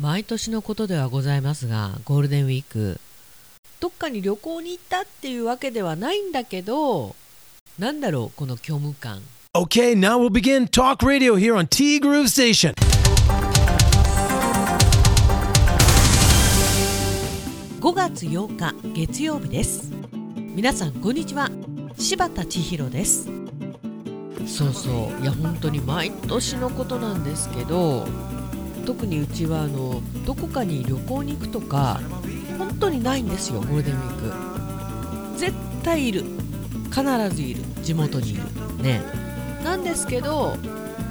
毎年のことではございますがゴールデンウィークどっかに旅行に行ったっていうわけではないんだけどなんだろうこの虚無感。Okay, now we'll begin talk radio here on T Groove Station. 5月8日月曜日です。皆さんこんにちは。柴田千尋です。そうそう。いや本当に毎年のことなんですけど特にうちはあのどこかに旅行に行くとか本当にないんですよゴールデンウィーク。絶対いる。必ずいる。地元にいる。ね。なんですけど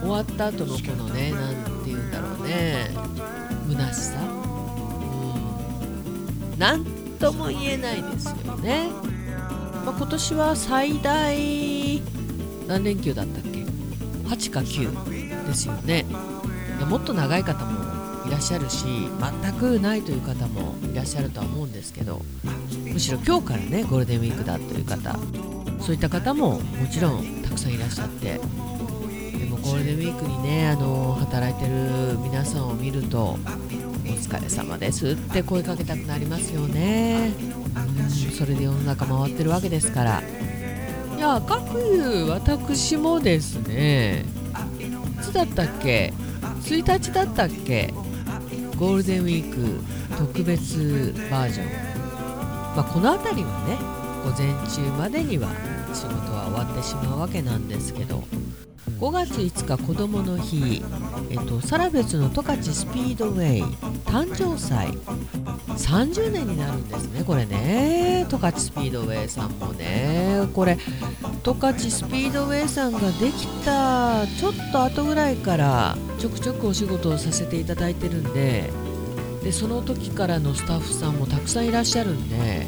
終わった後のこのね何て言うんだろうね。虚しさ。うん。何とも言えないですよね、まあ、今年は最大何連休だったっけ？8か9ですよね。もっと長い方もいらっしゃるし全くないという方もいらっしゃるとは思うんですけどむしろ今日からねゴールデンウィークだという方そういった方ももちろんたくさんいらっしゃってでもゴールデンウィークにねあの働いてる皆さんを見ると「お疲れ様です」って声かけたくなりますよね。うんそれで世の中回ってるわけですから。いや各有私もですねいつだったっけ？1日だったっけ？ゴールデンウィーク特別バージョン、まあ、この辺りはね午前中までには仕事は終わってしまうわけなんですけど。5月5日子どもの日、えっと、サラベツの十勝スピードウェイ。誕生祭。30年になるんですねこれね。十勝スピードウェイさんもね。これ十勝スピードウェイさんができたちょっと後ぐらいからちょくちょくお仕事をさせていただいてるんででその時からのスタッフさんもたくさんいらっしゃるんで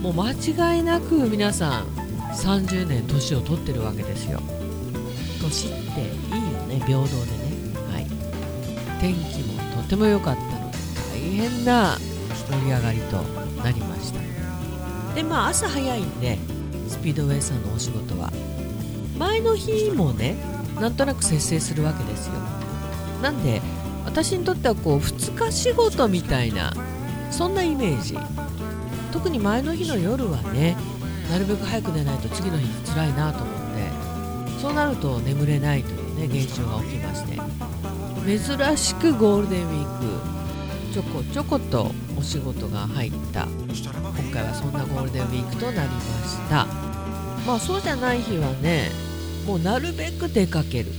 もう間違いなく皆さん30年年を取ってるわけですよ。年っていいよね平等でね。はい。天気もとても良かったので大変な盛り上がりとなりました。でまあ朝早いんでピードウェイさんのお仕事は？前の日もねなんとなく節制するわけですよ。なんで私にとってはこう2日仕事みたいなそんなイメージ。特に前の日の夜はねなるべく早く寝ないと次の日辛いなと思ってそうなると眠れないというね現象が起きまして。珍しくゴールデンウィークちょこちょことお仕事が入った。今回はそんなゴールデンウィークとなりました。まあそうじゃない日はねもうなるべく出かける。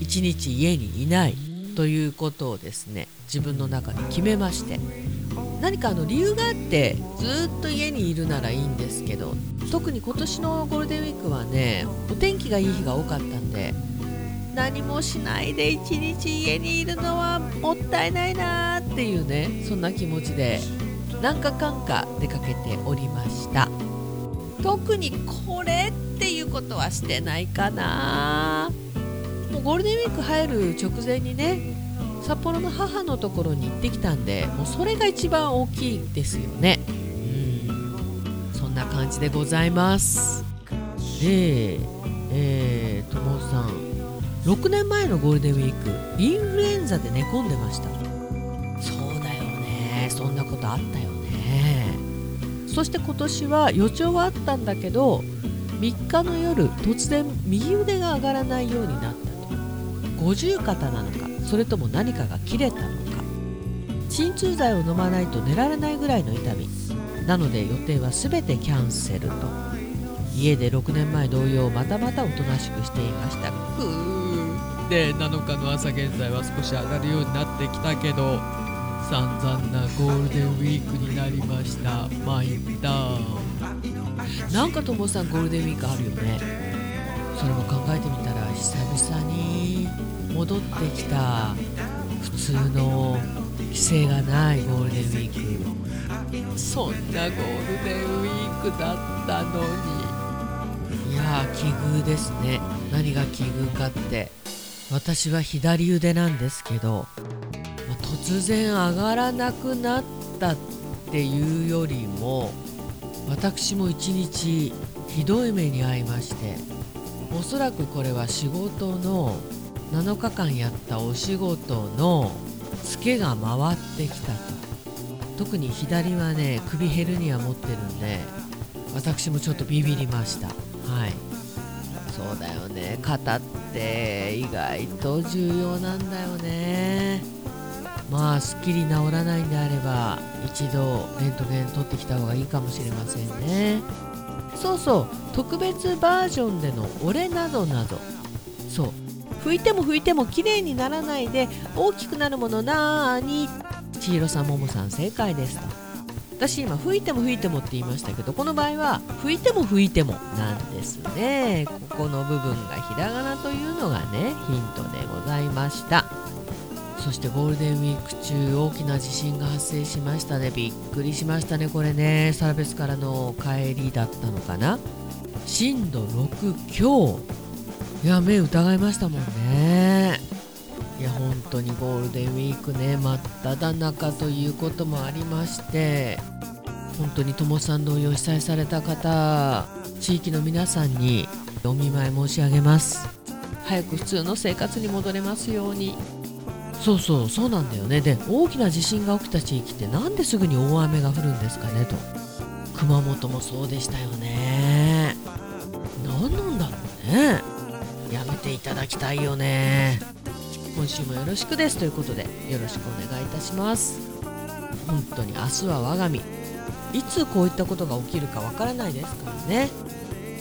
一日家にいないということをですね自分の中で決めまして。何かあの理由があってずっと家にいるならいいんですけど特に今年のゴールデンウィークはねお天気がいい日が多かったんで何もしないで一日家にいるのはもったいないなっていうねそんな気持ちで何かかんか出かけておりました。特にこれっていうことはしてないかな。もうゴールデンウィーク入る直前にね札幌の母のところに行ってきたんでもうそれが一番大きいですよね。うん。そんな感じでございます。でえー、ともさん。6年前のゴールデンウィークインフルエンザで寝込んでました。そうだよね。そんなことあったよそして今年は予兆はあったんだけど3日の夜突然右腕が上がらないようになったと。五十肩なのかそれとも何かが切れたのか。鎮痛剤を飲まないと寝られないぐらいの痛み。なので予定は全てキャンセルと。家で6年前同様またまたおとなしくしていました。ふーで7日の朝現在は少し上がるようになってきたけど。散々なゴールデンウィークになりました。参ったなんかともさんゴールデンウィークあるよね。それも考えてみたら久々に戻ってきた。普通の規制がないゴールデンウィーク。そんなゴールデンウィークだったのに。いやー奇遇ですね。何が奇遇かって。私は左腕なんですけど、突然上がらなくなったっていうよりも私も一日ひどい目に遭いましておそらくこれは仕事の7日間やったお仕事のツケが回ってきたと。特に左はね首ヘルニア持ってるんで私もちょっとビビりました。はい。そうだよね。肩って意外と重要なんだよね。まあすっきり治らないんであれば一度レントゲン取ってきた方がいいかもしれませんね。そうそう特別バージョンでの「俺などなど」そう拭いても拭いても綺麗にならないで大きくなるものなーに。千尋さんももさん正解ですと。私今拭いても拭いてもって言いましたけどこの場合は拭いても拭いてもなんですね。ここの部分がひらがなというのがねヒントでございました。そしてゴールデンウィーク中大きな地震が発生しましたね。びっくりしましたねこれね。サラベスからの帰りだったのかな。震度6強。いや目疑いましたもんね。いや本当にゴールデンウィークね真っ只中ということもありまして本当に友さん同様被災された方地域の皆さんにお見舞い申し上げます。早く普通の生活に戻れますように。そうそうそうなんだよね。で大きな地震が起きた地域ってなんですぐに大雨が降るんですかねと。熊本もそうでしたよね。何なんだろうね。やめていただきたいよね。今週もよろしくです。ということでよろしくお願いいたします。本当に明日は我が身。いつこういったことが起きるかわからないですからね。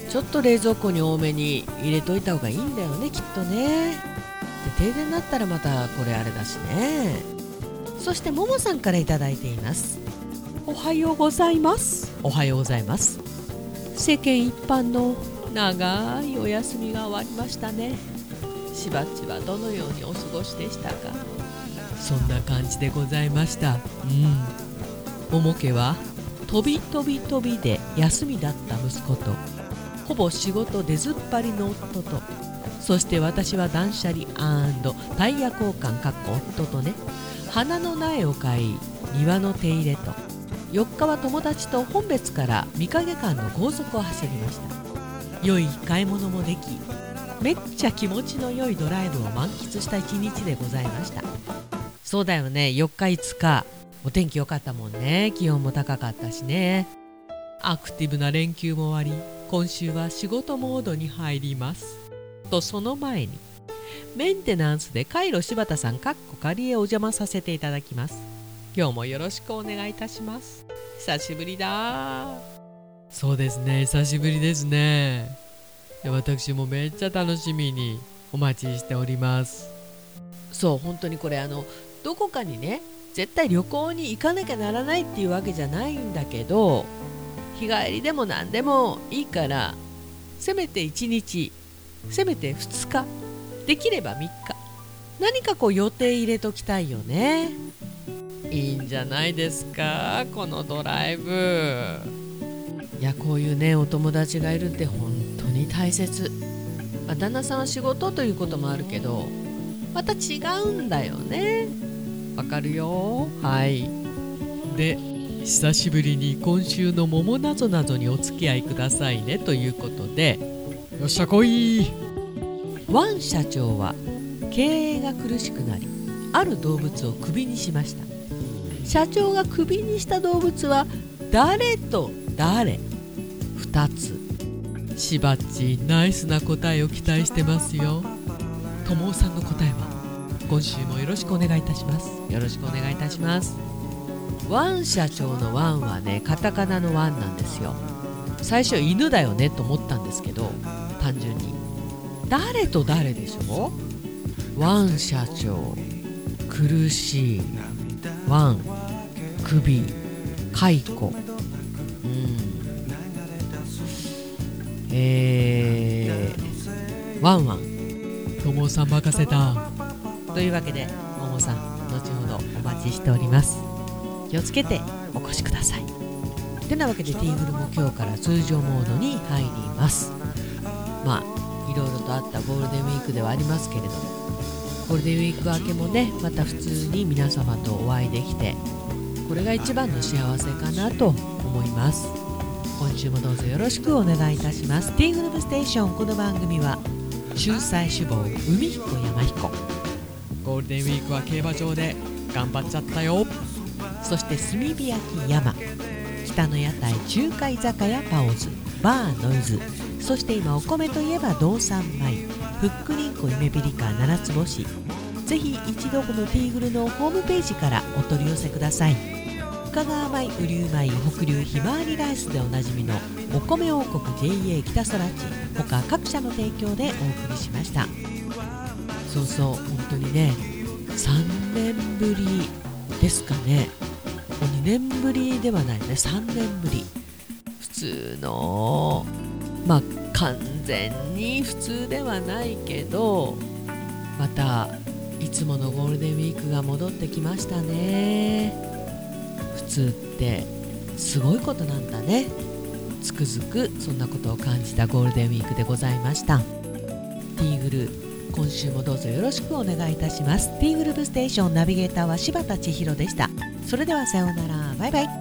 ちょっと冷蔵庫に多めに入れといた方がいいんだよねきっとね。で停電になったらまたこれあれだしね。そしてももさんから頂いています。おはようございます。おはようございます。世間一般の長いお休みが終わりましたね。しばっちはどのようにお過ごしでしたか？そんな感じでございました。うん。もも家は飛び飛び飛びで休みだった息子とほぼ仕事出ずっぱりの夫とそして私は断捨離タイヤ交換かっこ夫とね花の苗を買い庭の手入れと4日は友達と本別から御影間の高速を走りました。良い買い物もできめっちゃ気持ちの良いドライブを満喫した一日でございました。そうだよね。4日5日。お天気良かったもんね。気温も高かったしね。アクティブな連休も終わり今週は仕事モードに入ります。とその前にメンテナンスでカイロ柴田さんかっこ仮へお邪魔させていただきます今日もよろしくお願いいたします。久しぶりだ。そうですね。久しぶりですね。私もめっちゃ楽しみにお待ちしております。そう本当にこれあのどこかにね絶対旅行に行かなきゃならないっていうわけじゃないんだけど日帰りでも何でもいいからせめて1日せめて2日。できれば3日。何かこう予定入れときたいよね。いいんじゃないですかこのドライブ。いやこういうねお友達がいるって本当に大切、まあ、旦那さんは仕事ということもあるけどまた違うんだよね。わかるよ。はい。で久しぶりに今週の桃なぞなぞにお付き合いくださいねということでよっしゃ来い。ワン社長は経営が苦しくなりある動物をクビにしました。社長がクビにした動物は誰と誰？2つ。しばっちナイスな答えを期待してますよ。ともさんの答えは今週もよろしくお願いいたします。よろしくお願いいたします。ワン社長のワンはねカタカナのワンなんですよ。最初犬だよねと思ったんですけど単純に。誰と誰でしょワン社長苦しいワン首解雇。うん。えー、ワンワン。ともさん任せた。というわけでももさん後ほどお待ちしております。気をつけてお越しください。てなわけでティーグルも今日から通常モードに入りますまあいろいろとあったゴールデンウィークではありますけれどもゴールデンウィーク明けもねまた普通に皆様とお会いできてこれが一番の幸せかなと思います。今週もどうぞよろしくお願いいたします。ティーグループステーションこの番組は仲裁志望海彦山彦ゴールデンウィークは競馬場で頑張っちゃったよ。そして炭火焼き山北の屋台中華居酒屋パオズバーノイズそして今お米といえば道産米ふっくりんこ夢ビリカ七つ星。ぜひ一度このティーグルのホームページからお取り寄せください。深川米雨竜米北流ひまわりライスでおなじみのお米王国 JA 北空地他各社の提供でお送りしました。そうそう本当にね3年ぶりですかね。もう2年ぶりではないね3年ぶり。普通のまあ完全に普通ではないけどまたいつものゴールデンウィークが戻ってきましたね。普通ってすごいことなんだね。つくづくそんなことを感じたゴールデンウィークでございました。ティーグル今週もどうぞよろしくお願いいたします。ティーグループステーションナビゲーターは柴田千尋でした。それではさようなら。バイバイ。